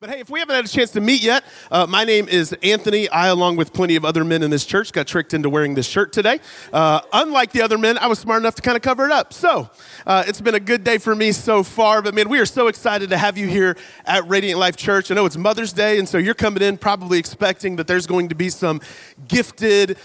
But hey, if we haven't had a chance to meet yet, uh, my name is Anthony. I, along with plenty of other men in this church, got tricked into wearing this shirt today. Uh, unlike the other men, I was smart enough to kind of cover it up. So uh, it's been a good day for me so far. But man, we are so excited to have you here at Radiant Life Church. I know it's Mother's Day, and so you're coming in probably expecting that there's going to be some gifted,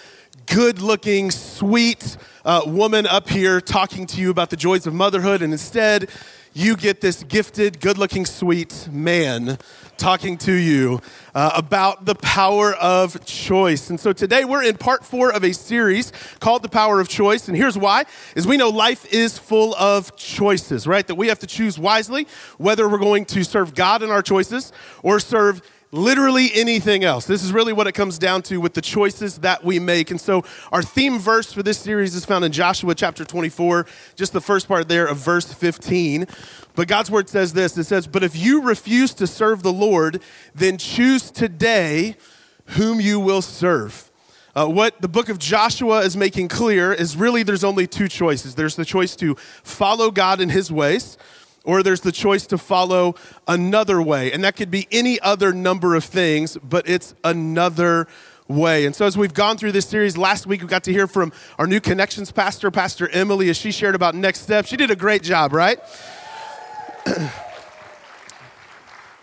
good looking, sweet uh, woman up here talking to you about the joys of motherhood. And instead, you get this gifted, good looking, sweet man talking to you uh, about the power of choice. And so today we're in part four of a series called The Power of Choice. And here's why is we know life is full of choices, right? That we have to choose wisely whether we're going to serve God in our choices or serve literally anything else. This is really what it comes down to with the choices that we make. And so our theme verse for this series is found in Joshua chapter 24, just the first part there of verse 15. But God's word says this it says, But if you refuse to serve the Lord, then choose today whom you will serve. Uh, what the book of Joshua is making clear is really there's only two choices there's the choice to follow God in his ways or there's the choice to follow another way. And that could be any other number of things, but it's another way. And so, as we've gone through this series, last week we got to hear from our new connections pastor, Pastor Emily, as she shared about next steps. She did a great job, right?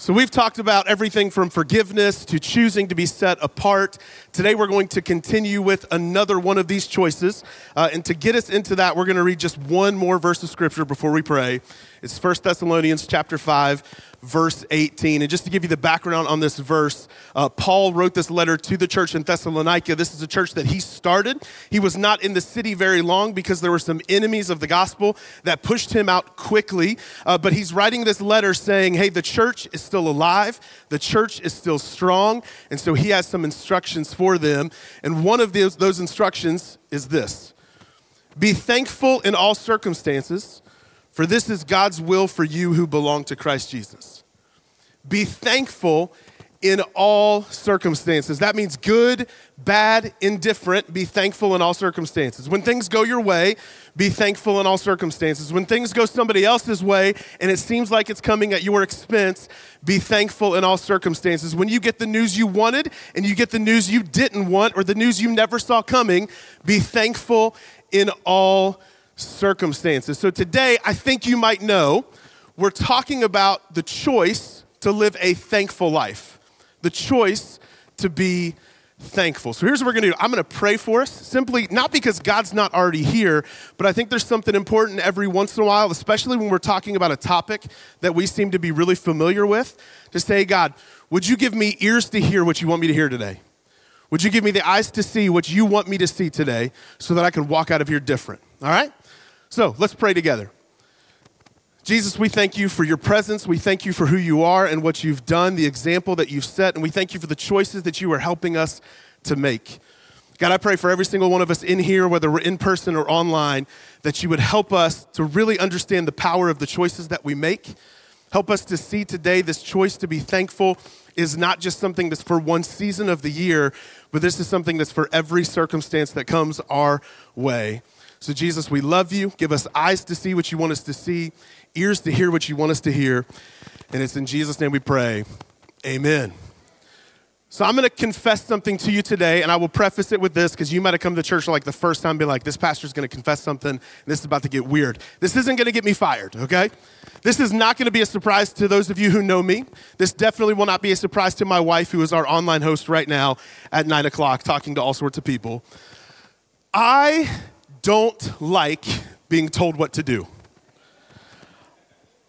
So, we've talked about everything from forgiveness to choosing to be set apart. Today, we're going to continue with another one of these choices. Uh, and to get us into that, we're going to read just one more verse of scripture before we pray. It's 1 Thessalonians chapter 5, verse 18. And just to give you the background on this verse, uh, Paul wrote this letter to the church in Thessalonica. This is a church that he started. He was not in the city very long because there were some enemies of the gospel that pushed him out quickly. Uh, but he's writing this letter saying, hey, the church is still alive, the church is still strong. And so he has some instructions for them. And one of those, those instructions is this Be thankful in all circumstances for this is God's will for you who belong to Christ Jesus. Be thankful in all circumstances. That means good, bad, indifferent. Be thankful in all circumstances. When things go your way, be thankful in all circumstances. When things go somebody else's way and it seems like it's coming at your expense, be thankful in all circumstances. When you get the news you wanted and you get the news you didn't want or the news you never saw coming, be thankful in all circumstances. So today, I think you might know, we're talking about the choice to live a thankful life, the choice to be thankful. So here's what we're going to do I'm going to pray for us, simply not because God's not already here, but I think there's something important every once in a while, especially when we're talking about a topic that we seem to be really familiar with, to say, God, would you give me ears to hear what you want me to hear today? Would you give me the eyes to see what you want me to see today so that I can walk out of here different? All right? So let's pray together. Jesus, we thank you for your presence. We thank you for who you are and what you've done, the example that you've set, and we thank you for the choices that you are helping us to make. God, I pray for every single one of us in here, whether we're in person or online, that you would help us to really understand the power of the choices that we make. Help us to see today this choice to be thankful is not just something that's for one season of the year, but this is something that's for every circumstance that comes our way. So, Jesus, we love you. Give us eyes to see what you want us to see, ears to hear what you want us to hear. And it's in Jesus' name we pray. Amen. So, I'm going to confess something to you today, and I will preface it with this because you might have come to church like the first time and be like, this pastor's going to confess something, and this is about to get weird. This isn't going to get me fired, okay? This is not going to be a surprise to those of you who know me. This definitely will not be a surprise to my wife, who is our online host right now at 9 o'clock, talking to all sorts of people. I don't like being told what to do.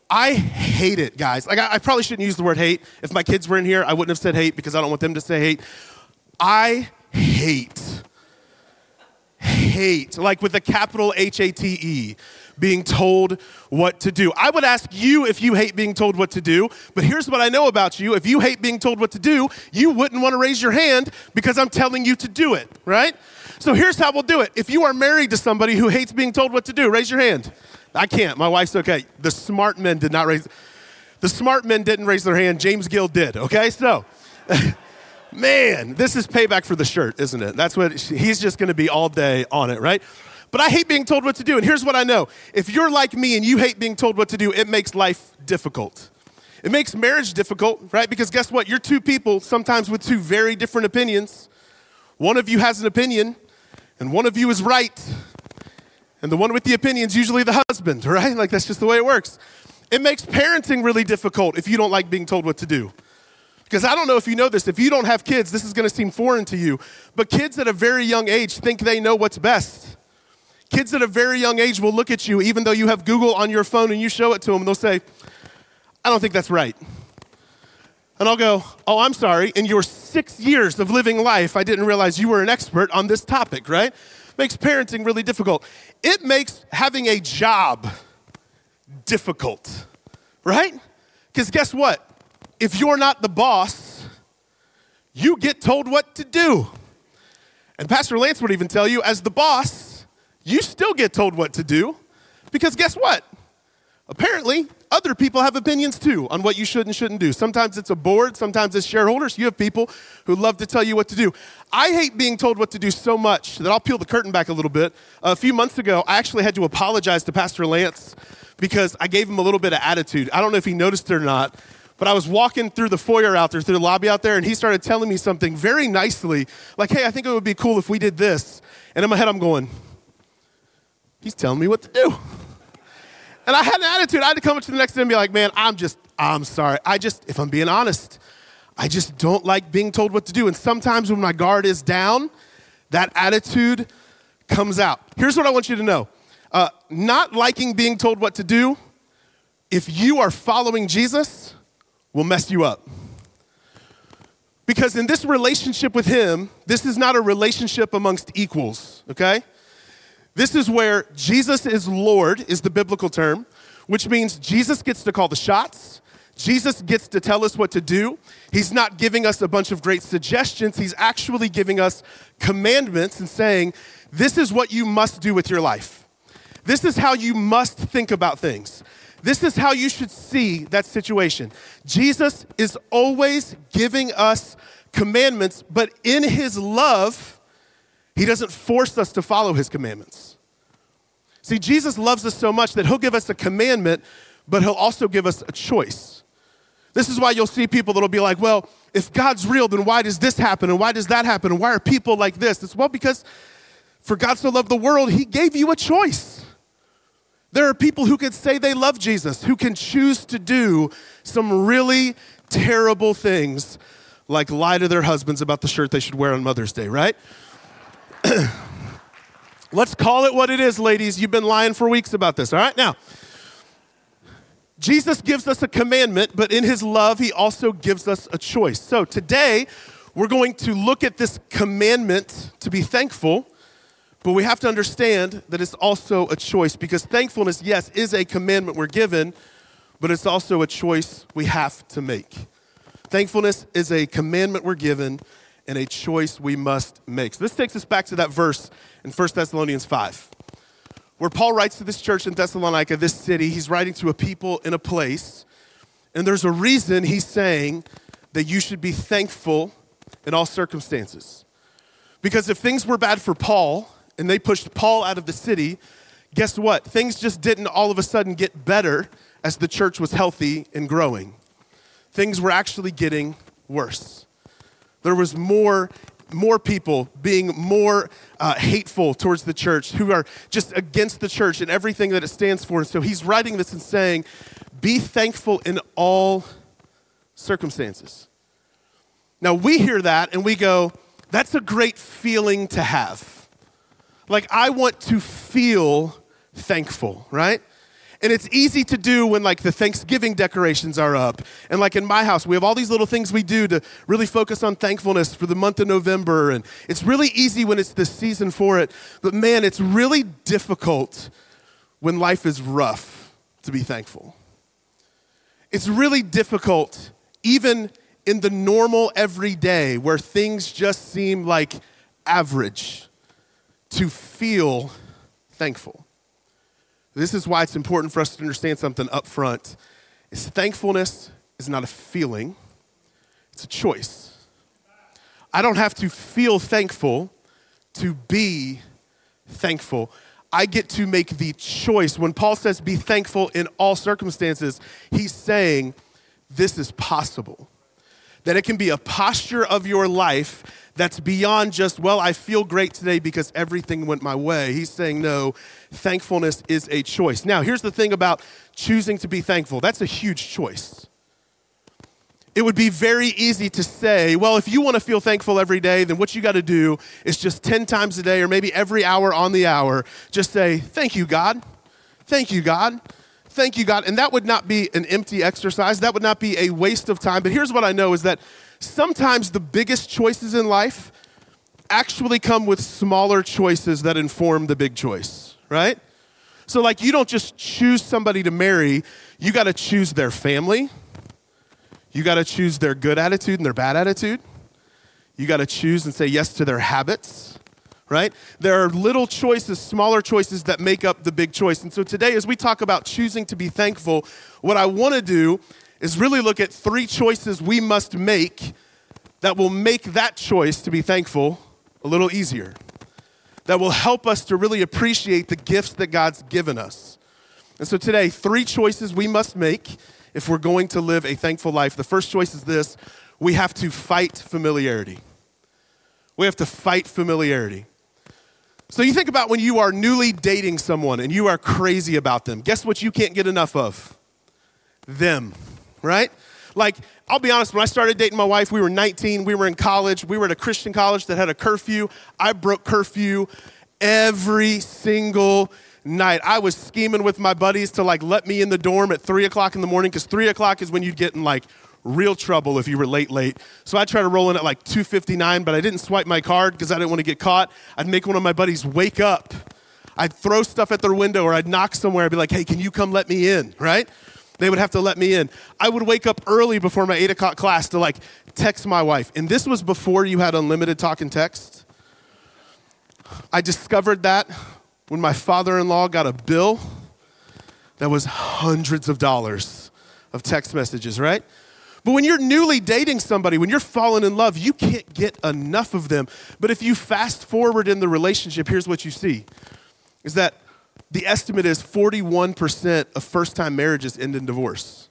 I hate it, guys. Like, I, I, probably shouldn't use the word hate. If my kids were in here, I wouldn't have said hate because I don't want them to say hate. I hate, hate, like with a capital H A T E, being told what to do. I would ask you if you hate being told what to do, but here's what I know about you. If you hate being told what to do, you wouldn't want to raise your hand because I'm telling you to do it, right? So here's how we'll do it. If you are married to somebody who hates being told what to do, raise your hand. I can't. My wife's okay. The smart men did not raise the smart men didn't raise their hand. James Gill did. Okay? So man, this is payback for the shirt, isn't it? That's what he's just going to be all day on it, right? But I hate being told what to do. And here's what I know if you're like me and you hate being told what to do, it makes life difficult. It makes marriage difficult, right? Because guess what? You're two people, sometimes with two very different opinions. One of you has an opinion, and one of you is right. And the one with the opinion is usually the husband, right? Like that's just the way it works. It makes parenting really difficult if you don't like being told what to do. Because I don't know if you know this, if you don't have kids, this is going to seem foreign to you, but kids at a very young age think they know what's best. Kids at a very young age will look at you, even though you have Google on your phone and you show it to them, and they'll say, I don't think that's right. And I'll go, Oh, I'm sorry. In your six years of living life, I didn't realize you were an expert on this topic, right? Makes parenting really difficult. It makes having a job difficult, right? Because guess what? if you're not the boss, you get told what to do. And Pastor Lance would even tell you, as the boss, you still get told what to do because guess what? Apparently, other people have opinions too on what you should and shouldn't do. Sometimes it's a board, sometimes it's shareholders. You have people who love to tell you what to do. I hate being told what to do so much that I'll peel the curtain back a little bit. A few months ago, I actually had to apologize to Pastor Lance because I gave him a little bit of attitude. I don't know if he noticed it or not, but I was walking through the foyer out there, through the lobby out there, and he started telling me something very nicely, like, hey, I think it would be cool if we did this. And in my head, I'm going, he's telling me what to do. And I had an attitude. I had to come up to the next day and be like, man, I'm just, I'm sorry. I just, if I'm being honest, I just don't like being told what to do. And sometimes when my guard is down, that attitude comes out. Here's what I want you to know uh, not liking being told what to do, if you are following Jesus, will mess you up. Because in this relationship with Him, this is not a relationship amongst equals, okay? This is where Jesus is Lord, is the biblical term, which means Jesus gets to call the shots. Jesus gets to tell us what to do. He's not giving us a bunch of great suggestions. He's actually giving us commandments and saying, this is what you must do with your life. This is how you must think about things. This is how you should see that situation. Jesus is always giving us commandments, but in his love, he doesn't force us to follow his commandments. See, Jesus loves us so much that he'll give us a commandment, but he'll also give us a choice. This is why you'll see people that'll be like, well, if God's real, then why does this happen? And why does that happen? And why are people like this? It's well because for God so loved the world, he gave you a choice. There are people who could say they love Jesus, who can choose to do some really terrible things, like lie to their husbands about the shirt they should wear on Mother's Day, right? Let's call it what it is, ladies. You've been lying for weeks about this, all right? Now, Jesus gives us a commandment, but in his love, he also gives us a choice. So today, we're going to look at this commandment to be thankful but we have to understand that it's also a choice because thankfulness, yes, is a commandment we're given, but it's also a choice we have to make. Thankfulness is a commandment we're given and a choice we must make. So this takes us back to that verse in 1 Thessalonians 5, where Paul writes to this church in Thessalonica, this city. He's writing to a people in a place, and there's a reason he's saying that you should be thankful in all circumstances. Because if things were bad for Paul, and they pushed Paul out of the city, guess what? Things just didn't all of a sudden get better as the church was healthy and growing. Things were actually getting worse. There was more more people being more uh, hateful towards the church, who are just against the church and everything that it stands for. And so he's writing this and saying, Be thankful in all circumstances. Now we hear that and we go, That's a great feeling to have. Like, I want to feel thankful, right? And it's easy to do when like the Thanksgiving decorations are up. And like in my house, we have all these little things we do to really focus on thankfulness for the month of November. And it's really easy when it's the season for it. But man, it's really difficult when life is rough to be thankful. It's really difficult, even in the normal everyday where things just seem like average, to feel thankful. This is why it's important for us to understand something up front. Is thankfulness is not a feeling, it's a choice. I don't have to feel thankful to be thankful. I get to make the choice. When Paul says be thankful in all circumstances, he's saying this is possible. That it can be a posture of your life that's beyond just, well, I feel great today because everything went my way. He's saying, no, thankfulness is a choice. Now, here's the thing about choosing to be thankful that's a huge choice. It would be very easy to say, well, if you want to feel thankful every day, then what you got to do is just 10 times a day or maybe every hour on the hour, just say, thank you, God. Thank you, God. Thank you, God. And that would not be an empty exercise. That would not be a waste of time. But here's what I know is that sometimes the biggest choices in life actually come with smaller choices that inform the big choice, right? So, like, you don't just choose somebody to marry, you got to choose their family. You got to choose their good attitude and their bad attitude. You got to choose and say yes to their habits, right? There are little choices, smaller choices that make up the big choice. And so today, as we talk about choosing to be thankful, what I want to do is really look at three choices we must make that will make that choice to be thankful a little easier, that will help us to really appreciate the gifts that God's given us. And so today, three choices we must make if we're going to live a thankful life. The first choice is this we have to fight familiarity. We have to fight familiarity. So you think about when you are newly dating someone and you are crazy about them. Guess what you can't get enough of? Them right? Like, I'll be honest, when I started dating my wife, we were 19, we were in college, we were at a Christian college that had a curfew. I broke curfew every single night. I was scheming with my buddies to like let me in the dorm at three o'clock in the morning, because three o'clock is when you'd get in like real trouble if you were late late. So I tried to roll in at like 2.59, but I didn't swipe my card because I didn't want to get caught. I'd make one of my buddies wake up. I'd throw stuff at their window or I'd knock somewhere. I'd be like, hey, can you come let me in, right? They would have to let me in. I would wake up early before my eight o'clock class to like text my wife. And this was before you had unlimited talk and text. I discovered that when my father in law got a bill that was hundreds of dollars of text messages, right? But when you're newly dating somebody, when you're falling in love, you can't get enough of them. But if you fast forward in the relationship, here's what you see is that the estimate is 41% of first time marriages end in divorce.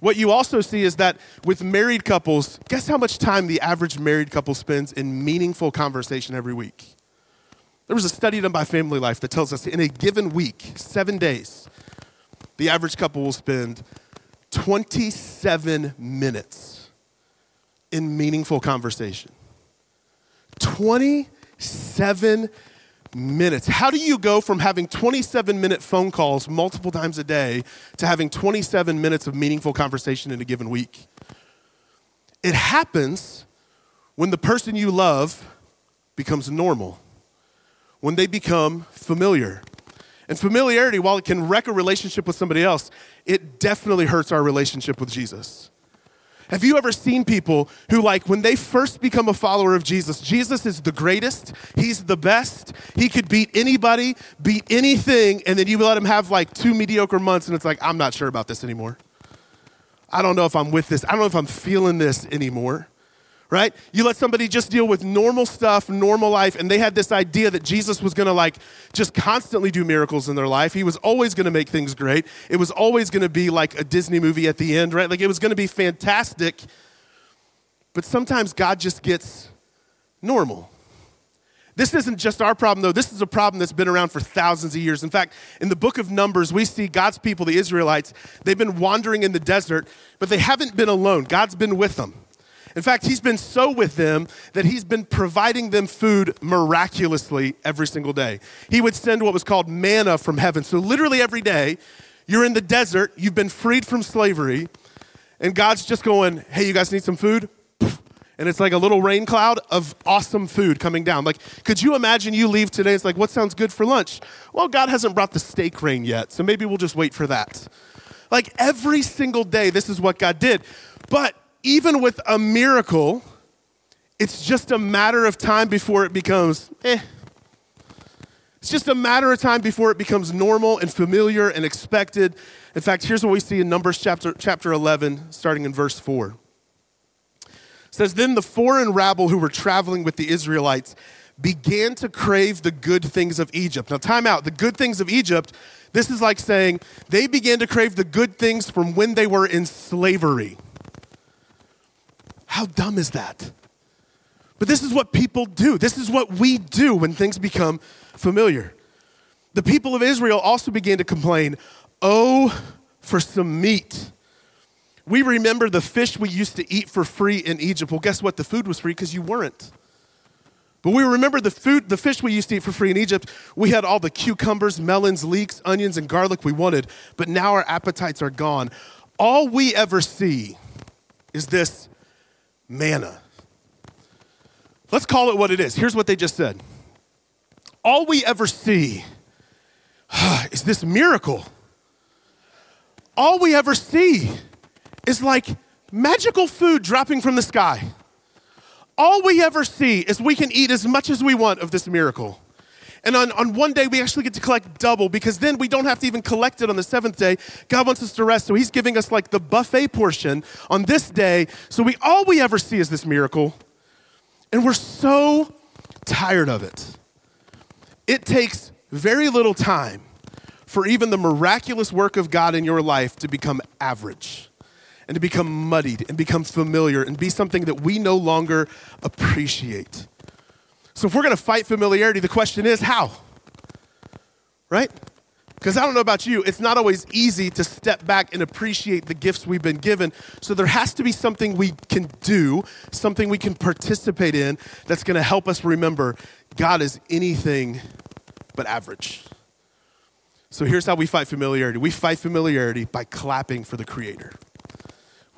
What you also see is that with married couples, guess how much time the average married couple spends in meaningful conversation every week? There was a study done by Family Life that tells us in a given week, seven days, the average couple will spend 27 minutes in meaningful conversation. 27 minutes. How do you go from having 27 minute phone calls multiple times a day to having 27 minutes of meaningful conversation in a given week? It happens when the person you love becomes normal, when they become familiar. And familiarity, while it can wreck a relationship with somebody else, it definitely hurts our relationship with Jesus. Have you ever seen people who, like, when they first become a follower of Jesus, Jesus is the greatest, he's the best, he could beat anybody, beat anything, and then you let him have like two mediocre months, and it's like, I'm not sure about this anymore. I don't know if I'm with this, I don't know if I'm feeling this anymore right? You let somebody just deal with normal stuff, normal life, and they had this idea that Jesus was gonna like just constantly do miracles in their life. He was always gonna make things great. It was always gonna be like a Disney movie at the end, right? Like it was gonna be fantastic. But sometimes God just gets normal. This isn't just our problem, though. This is a problem that's been around for thousands of years. In fact, in the book of Numbers, we see God's people, the Israelites, they've been wandering in the desert, but they haven't been alone. God's been with them. In fact, he's been so with them that he's been providing them food miraculously every single day. He would send what was called manna from heaven. So, literally every day, you're in the desert, you've been freed from slavery, and God's just going, Hey, you guys need some food? and it's like a little rain cloud of awesome food coming down. Like, could you imagine you leave today? It's like, what sounds good for lunch? Well, God hasn't brought the steak rain yet, so maybe we'll just wait for that. Like, every single day, this is what God did. But even with a miracle, it's just a matter of time before it becomes eh. It's just a matter of time before it becomes normal and familiar and expected. In fact, here's what we see in Numbers chapter, chapter 11, starting in verse 4. It says, Then the foreign rabble who were traveling with the Israelites began to crave the good things of Egypt. Now, time out. The good things of Egypt, this is like saying they began to crave the good things from when they were in slavery. How dumb is that? But this is what people do. This is what we do when things become familiar. The people of Israel also began to complain, Oh, for some meat. We remember the fish we used to eat for free in Egypt. Well, guess what? The food was free because you weren't. But we remember the food, the fish we used to eat for free in Egypt. We had all the cucumbers, melons, leeks, onions, and garlic we wanted, but now our appetites are gone. All we ever see is this manna. Let's call it what it is. Here's what they just said all we ever see is this miracle. All we ever see is like magical food dropping from the sky. All we ever see is we can eat as much as we want of this miracle. And on, on one day, we actually get to collect double because then we don't have to even collect it on the seventh day. God wants us to rest. So He's giving us like the buffet portion on this day. So we all we ever see is this miracle. And we're so tired of it. It takes very little time for even the miraculous work of God in your life to become average and to become muddied and become familiar and be something that we no longer appreciate. So, if we're going to fight familiarity, the question is how? Right? Because I don't know about you, it's not always easy to step back and appreciate the gifts we've been given. So there has to be something we can do, something we can participate in that's going to help us remember God is anything but average. So here's how we fight familiarity we fight familiarity by clapping for the Creator.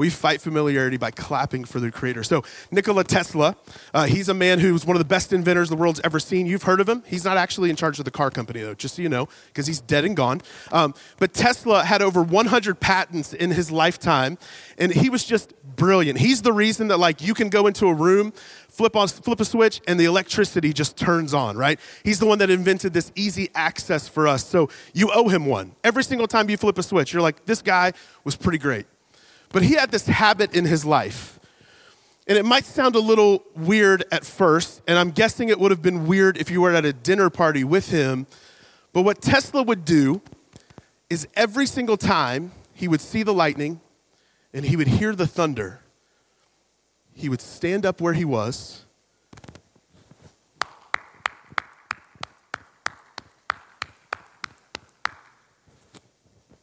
We fight familiarity by clapping for the creator. So, Nikola Tesla, uh, he's a man who's one of the best inventors the world's ever seen. You've heard of him. He's not actually in charge of the car company, though, just so you know, because he's dead and gone. Um, but Tesla had over 100 patents in his lifetime, and he was just brilliant. He's the reason that, like, you can go into a room, flip on flip a switch and the electricity just turns on right he's the one that invented this easy access for us so you owe him one every single time you flip a switch you're like this guy was pretty great but he had this habit in his life. And it might sound a little weird at first, and I'm guessing it would have been weird if you were at a dinner party with him. But what Tesla would do is every single time he would see the lightning and he would hear the thunder, he would stand up where he was.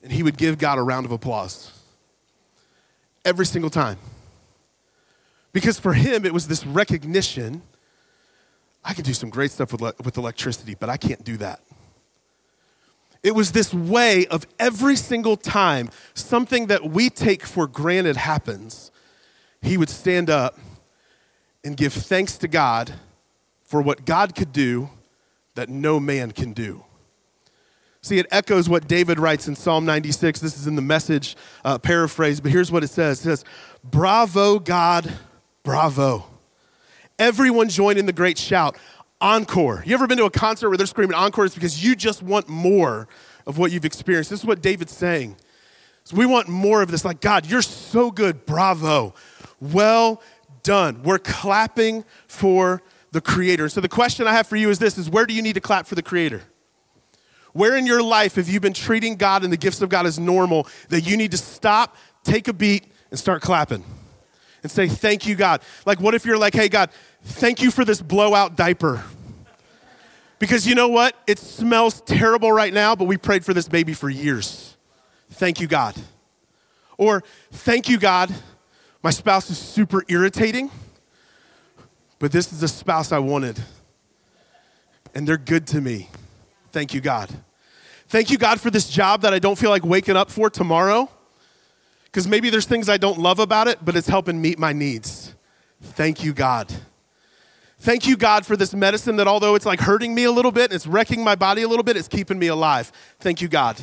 And he would give God a round of applause every single time. Because for him, it was this recognition I can do some great stuff with, with electricity, but I can't do that. It was this way of every single time something that we take for granted happens, he would stand up and give thanks to God for what God could do that no man can do. See, it echoes what David writes in Psalm 96. This is in the message uh, paraphrase, but here's what it says It says, Bravo, God, bravo. Everyone join in the great shout. Encore. You ever been to a concert where they're screaming encore? It's because you just want more of what you've experienced. This is what David's saying. So we want more of this. Like, God, you're so good. Bravo. Well done. We're clapping for the Creator. So the question I have for you is this is where do you need to clap for the Creator? Where in your life have you been treating God and the gifts of God as normal that you need to stop, take a beat, and start clapping? And say, Thank you, God. Like, what if you're like, Hey, God, thank you for this blowout diaper? Because you know what? It smells terrible right now, but we prayed for this baby for years. Thank you, God. Or, Thank you, God. My spouse is super irritating, but this is the spouse I wanted. And they're good to me. Thank you, God. Thank you, God, for this job that I don't feel like waking up for tomorrow. Because maybe there's things I don't love about it, but it's helping meet my needs. thank you, God. Thank you, God, for this medicine that although it's like hurting me a little bit, it's wrecking my body a little bit, it's keeping me alive. Thank you, God.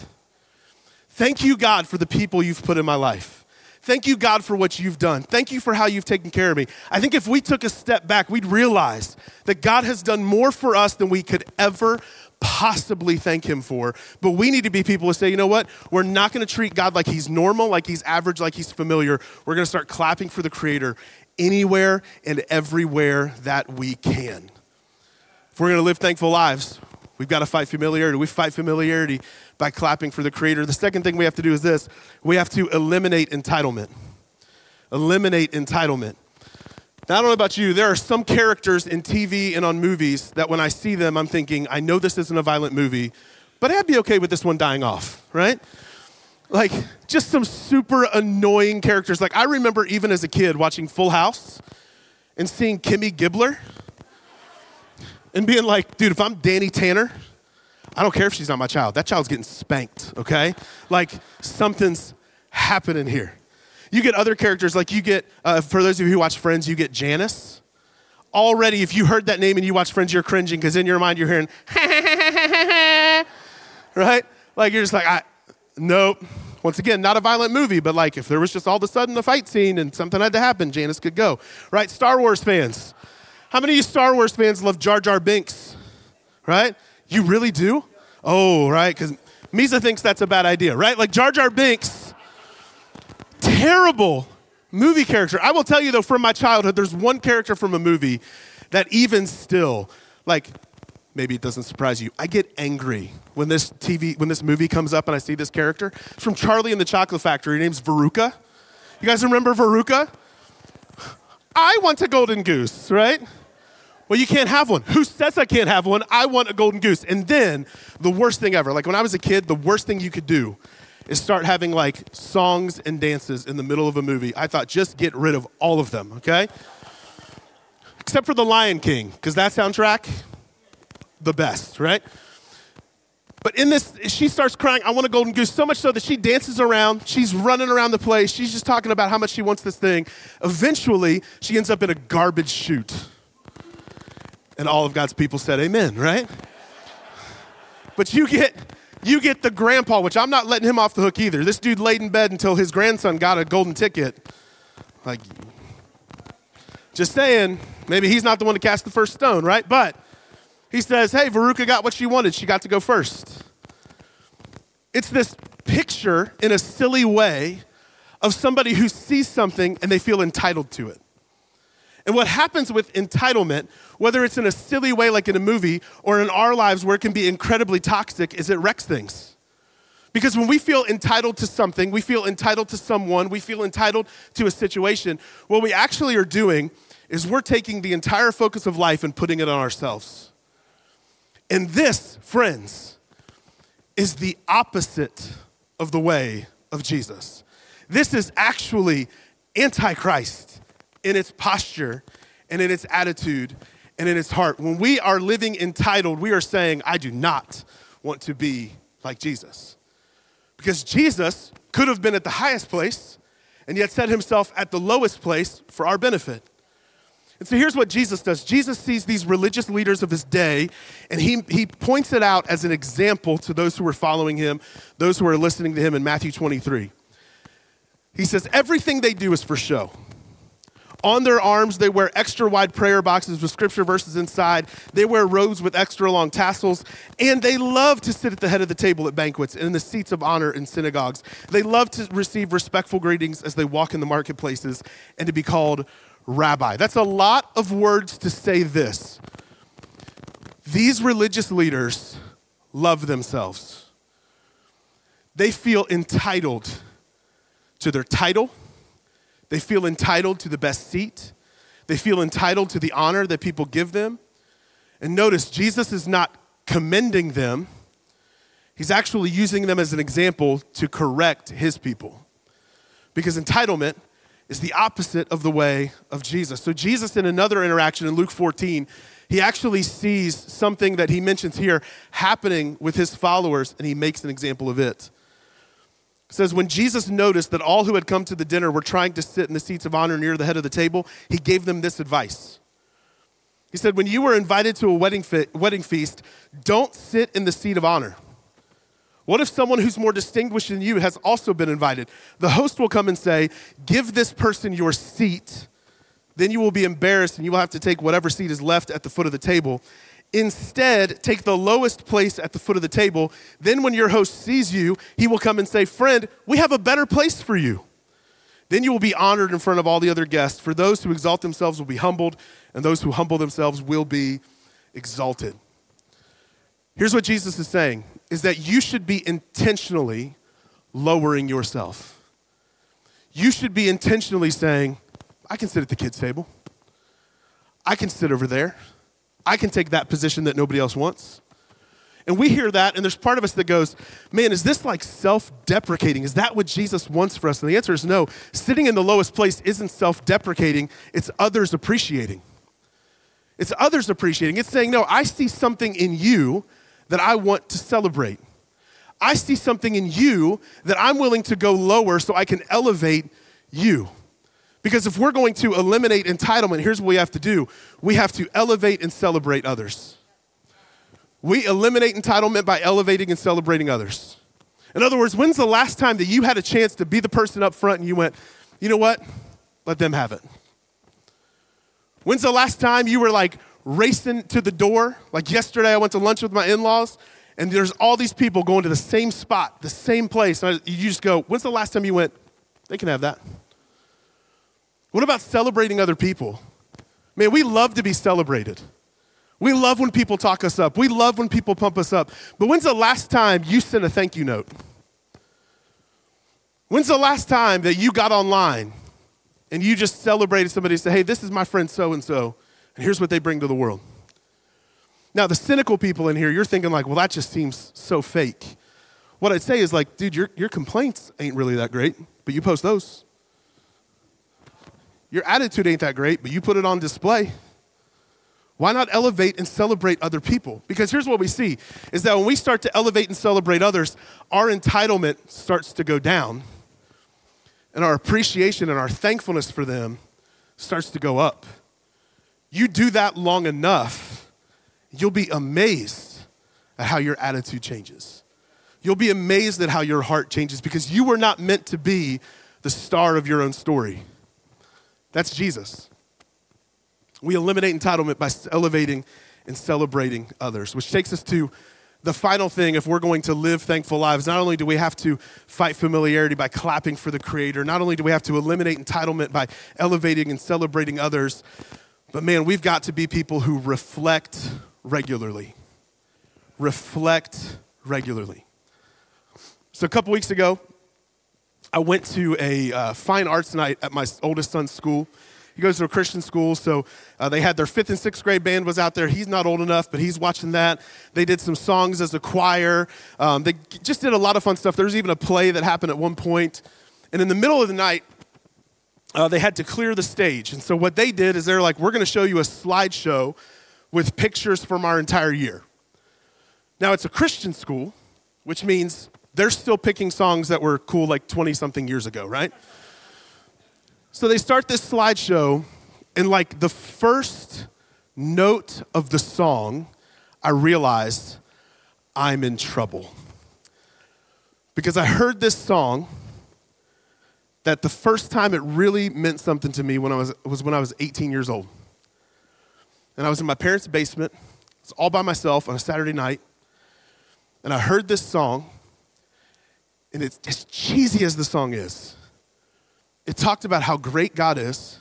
Thank you, God, for the people you've put in my life. Thank you, God, for what you've done. Thank you for how you've taken care of me. I think if we took a step back, we'd realize that God has done more for us than we could ever possibly thank Him for. But we need to be people who say, you know what? We're not going to treat God like He's normal, like He's average, like He's familiar. We're going to start clapping for the Creator anywhere and everywhere that we can. If we're going to live thankful lives, we've got to fight familiarity. We fight familiarity by clapping for the Creator. The second thing we have to do is this we have to eliminate entitlement. Eliminate entitlement. Now, I don't know about you, there are some characters in TV and on movies that when I see them, I'm thinking, I know this isn't a violent movie, but I'd be okay with this one dying off, right? Like, just some super annoying characters. Like, I remember even as a kid watching Full House and seeing Kimmy Gibbler and being like, dude, if I'm Danny Tanner, I don't care if she's not my child. That child's getting spanked, okay? Like, something's happening here. You get other characters, like you get, uh, for those of you who watch Friends, you get Janice. Already, if you heard that name and you watch Friends, you're cringing because in your mind you're hearing, right? Like, you're just like, I, nope. Once again, not a violent movie, but like if there was just all of a sudden a fight scene and something had to happen, Janice could go. Right? Star Wars fans. How many of you Star Wars fans love Jar Jar Binks? Right? You really do? Oh, right, because Misa thinks that's a bad idea, right? Like Jar Jar Binks, terrible movie character. I will tell you though, from my childhood, there's one character from a movie that even still, like, maybe it doesn't surprise you. I get angry when this TV, when this movie comes up and I see this character. It's from Charlie and the Chocolate Factory. Her name's Veruca. You guys remember Veruca? I want a golden goose, right? Well, you can't have one. Who says I can't have one? I want a golden goose. And then the worst thing ever, like when I was a kid, the worst thing you could do is start having like songs and dances in the middle of a movie. I thought just get rid of all of them, okay? Except for The Lion King, because that soundtrack, the best, right? But in this, she starts crying, I want a golden goose, so much so that she dances around. She's running around the place. She's just talking about how much she wants this thing. Eventually, she ends up in a garbage chute. And all of God's people said, Amen, right? But you get you get the grandpa, which I'm not letting him off the hook either. This dude laid in bed until his grandson got a golden ticket. Like, just saying, maybe he's not the one to cast the first stone, right? But he says, Hey, Veruca got what she wanted. She got to go first. It's this picture in a silly way of somebody who sees something and they feel entitled to it. And what happens with entitlement, whether it's in a silly way like in a movie or in our lives where it can be incredibly toxic, is it wrecks things. Because when we feel entitled to something, we feel entitled to someone, we feel entitled to a situation, what we actually are doing is we're taking the entire focus of life and putting it on ourselves. And this, friends, is the opposite of the way of Jesus. This is actually antichrist in its posture and in its attitude and in its heart. When we are living entitled, we are saying, I do not want to be like Jesus. Because Jesus could have been at the highest place and yet set himself at the lowest place for our benefit. And so here's what Jesus does Jesus sees these religious leaders of his day, and he, he points it out as an example to those who are following him, those who are listening to him in Matthew 23. He says, Everything they do is for show. On their arms, they wear extra wide prayer boxes with scripture verses inside. They wear robes with extra long tassels. And they love to sit at the head of the table at banquets and in the seats of honor in synagogues. They love to receive respectful greetings as they walk in the marketplaces and to be called rabbi. That's a lot of words to say this. These religious leaders love themselves, they feel entitled to their title they feel entitled to the best seat. They feel entitled to the honor that people give them. And notice, Jesus is not commending them, he's actually using them as an example to correct his people. Because entitlement is the opposite of the way of Jesus. So, Jesus, in another interaction in Luke 14, he actually sees something that he mentions here happening with his followers, and he makes an example of it. Says when Jesus noticed that all who had come to the dinner were trying to sit in the seats of honor near the head of the table, he gave them this advice. He said, When you were invited to a wedding, wedding feast, don't sit in the seat of honor. What if someone who's more distinguished than you has also been invited? The host will come and say, Give this person your seat. Then you will be embarrassed and you will have to take whatever seat is left at the foot of the table. Instead, take the lowest place at the foot of the table. Then, when your host sees you, he will come and say, Friend, we have a better place for you. Then you will be honored in front of all the other guests. For those who exalt themselves will be humbled, and those who humble themselves will be exalted. Here's what Jesus is saying is that you should be intentionally lowering yourself. You should be intentionally saying, I can sit at the kids' table. I can sit over there. I can take that position that nobody else wants. And we hear that, and there's part of us that goes, Man, is this like self deprecating? Is that what Jesus wants for us? And the answer is no. Sitting in the lowest place isn't self deprecating, it's others appreciating. It's others appreciating. It's saying, No, I see something in you that I want to celebrate. I see something in you that I'm willing to go lower so I can elevate you. Because if we're going to eliminate entitlement, here's what we have to do we have to elevate and celebrate others. We eliminate entitlement by elevating and celebrating others. In other words, when's the last time that you had a chance to be the person up front and you went, you know what? Let them have it. When's the last time you were like racing to the door? Like yesterday, I went to lunch with my in laws, and there's all these people going to the same spot, the same place. And you just go, when's the last time you went, they can have that? What about celebrating other people? Man, we love to be celebrated. We love when people talk us up. We love when people pump us up. But when's the last time you sent a thank you note? When's the last time that you got online and you just celebrated somebody and said, hey, this is my friend so and so, and here's what they bring to the world? Now, the cynical people in here, you're thinking, like, well, that just seems so fake. What I'd say is, like, dude, your, your complaints ain't really that great, but you post those. Your attitude ain't that great, but you put it on display. Why not elevate and celebrate other people? Because here's what we see is that when we start to elevate and celebrate others, our entitlement starts to go down. And our appreciation and our thankfulness for them starts to go up. You do that long enough, you'll be amazed at how your attitude changes. You'll be amazed at how your heart changes because you were not meant to be the star of your own story. That's Jesus. We eliminate entitlement by elevating and celebrating others, which takes us to the final thing if we're going to live thankful lives. Not only do we have to fight familiarity by clapping for the Creator, not only do we have to eliminate entitlement by elevating and celebrating others, but man, we've got to be people who reflect regularly. Reflect regularly. So, a couple weeks ago, I went to a uh, fine arts night at my oldest son's school. He goes to a Christian school, so uh, they had their fifth and sixth grade band was out there. He's not old enough, but he's watching that. They did some songs as a choir. Um, they just did a lot of fun stuff. There was even a play that happened at one point. And in the middle of the night, uh, they had to clear the stage. And so what they did is they're like, we're going to show you a slideshow with pictures from our entire year. Now, it's a Christian school, which means they're still picking songs that were cool like 20 something years ago, right? So they start this slideshow, and like the first note of the song, I realized I'm in trouble. Because I heard this song that the first time it really meant something to me when I was, was when I was 18 years old. And I was in my parents' basement, it's all by myself on a Saturday night, and I heard this song and it's as cheesy as the song is, it talked about how great God is,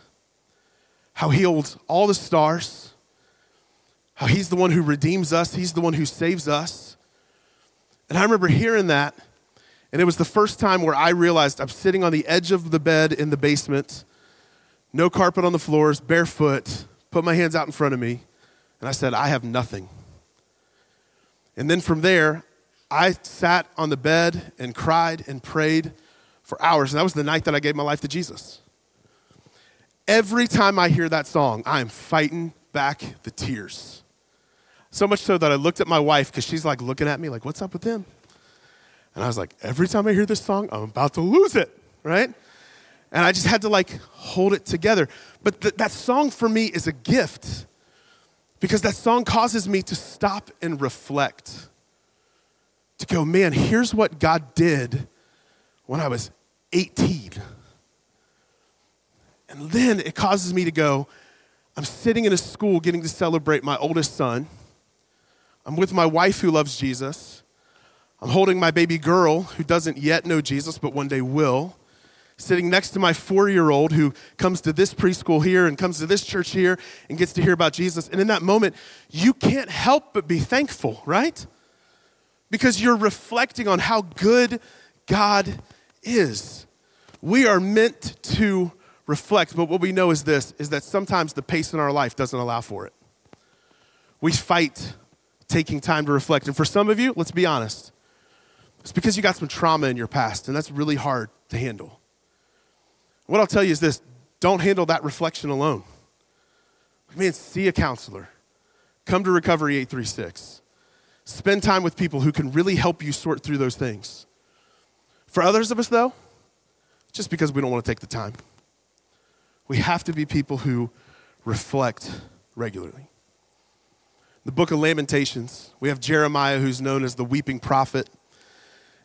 how He holds all the stars, how He's the one who redeems us, He's the one who saves us. And I remember hearing that, and it was the first time where I realized I'm sitting on the edge of the bed in the basement, no carpet on the floors, barefoot, put my hands out in front of me, and I said, I have nothing. And then from there, I sat on the bed and cried and prayed for hours. And that was the night that I gave my life to Jesus. Every time I hear that song, I am fighting back the tears. So much so that I looked at my wife because she's like looking at me like, what's up with him? And I was like, every time I hear this song, I'm about to lose it, right? And I just had to like hold it together. But th- that song for me is a gift because that song causes me to stop and reflect. To go, man, here's what God did when I was 18. And then it causes me to go, I'm sitting in a school getting to celebrate my oldest son. I'm with my wife who loves Jesus. I'm holding my baby girl who doesn't yet know Jesus, but one day will. Sitting next to my four year old who comes to this preschool here and comes to this church here and gets to hear about Jesus. And in that moment, you can't help but be thankful, right? Because you're reflecting on how good God is. We are meant to reflect, but what we know is this is that sometimes the pace in our life doesn't allow for it. We fight taking time to reflect. And for some of you, let's be honest, it's because you got some trauma in your past, and that's really hard to handle. What I'll tell you is this don't handle that reflection alone. Man, see a counselor. Come to Recovery 836. Spend time with people who can really help you sort through those things. For others of us, though, just because we don't want to take the time, we have to be people who reflect regularly. The book of Lamentations, we have Jeremiah, who's known as the weeping prophet.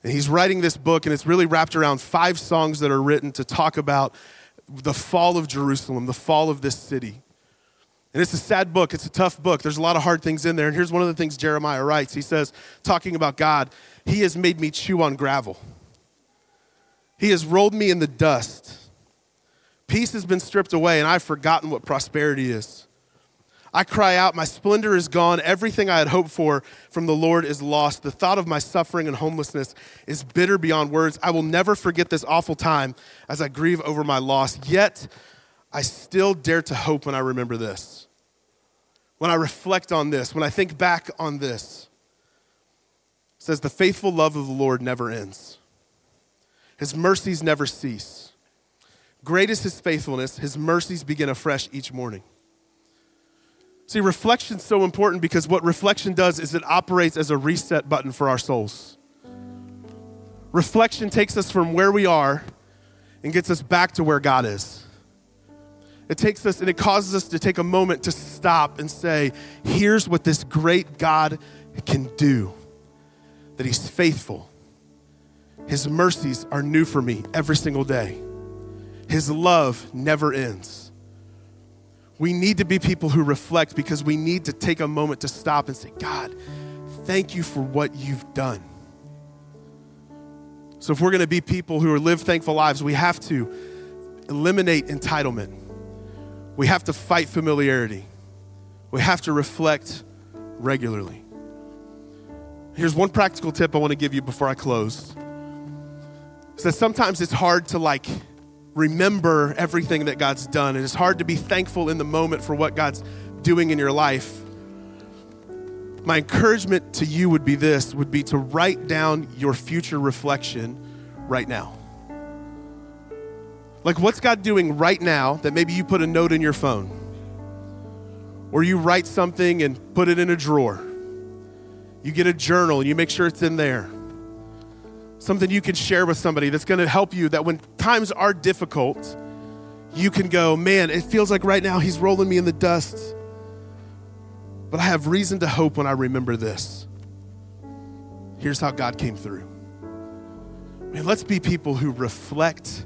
And he's writing this book, and it's really wrapped around five songs that are written to talk about the fall of Jerusalem, the fall of this city. And it's a sad book, it's a tough book. There's a lot of hard things in there. And here's one of the things Jeremiah writes He says, talking about God, He has made me chew on gravel, He has rolled me in the dust. Peace has been stripped away, and I've forgotten what prosperity is. I cry out, My splendor is gone. Everything I had hoped for from the Lord is lost. The thought of my suffering and homelessness is bitter beyond words. I will never forget this awful time as I grieve over my loss. Yet, I still dare to hope when I remember this. When I reflect on this, when I think back on this, it says, The faithful love of the Lord never ends, His mercies never cease. Great is his faithfulness, his mercies begin afresh each morning. See, reflection's so important because what reflection does is it operates as a reset button for our souls. Reflection takes us from where we are and gets us back to where God is. It takes us and it causes us to take a moment to stop and say, here's what this great God can do that He's faithful. His mercies are new for me every single day. His love never ends. We need to be people who reflect because we need to take a moment to stop and say, God, thank you for what you've done. So, if we're going to be people who live thankful lives, we have to eliminate entitlement. We have to fight familiarity. We have to reflect regularly. Here's one practical tip I want to give you before I close. Is that sometimes it's hard to like remember everything that God's done. And it's hard to be thankful in the moment for what God's doing in your life. My encouragement to you would be this would be to write down your future reflection right now. Like what's God doing right now that maybe you put a note in your phone? Or you write something and put it in a drawer. You get a journal and you make sure it's in there something you can share with somebody that's going to help you that when times are difficult, you can go, man, it feels like right now he's rolling me in the dust. But I have reason to hope when I remember this. Here's how God came through. Man, let's be people who reflect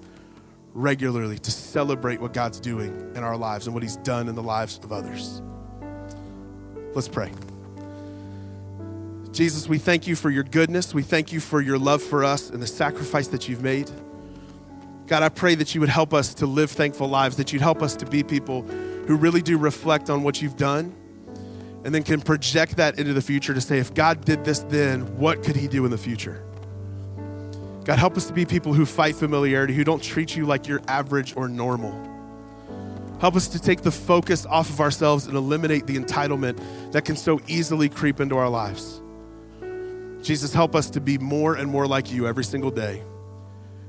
regularly to celebrate what God's doing in our lives and what he's done in the lives of others. Let's pray. Jesus, we thank you for your goodness. We thank you for your love for us and the sacrifice that you've made. God, I pray that you would help us to live thankful lives, that you'd help us to be people who really do reflect on what you've done and then can project that into the future to say, if God did this then, what could he do in the future? God, help us to be people who fight familiarity, who don't treat you like you're average or normal. Help us to take the focus off of ourselves and eliminate the entitlement that can so easily creep into our lives. Jesus, help us to be more and more like you every single day.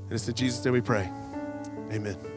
And it's in Jesus' name we pray. Amen.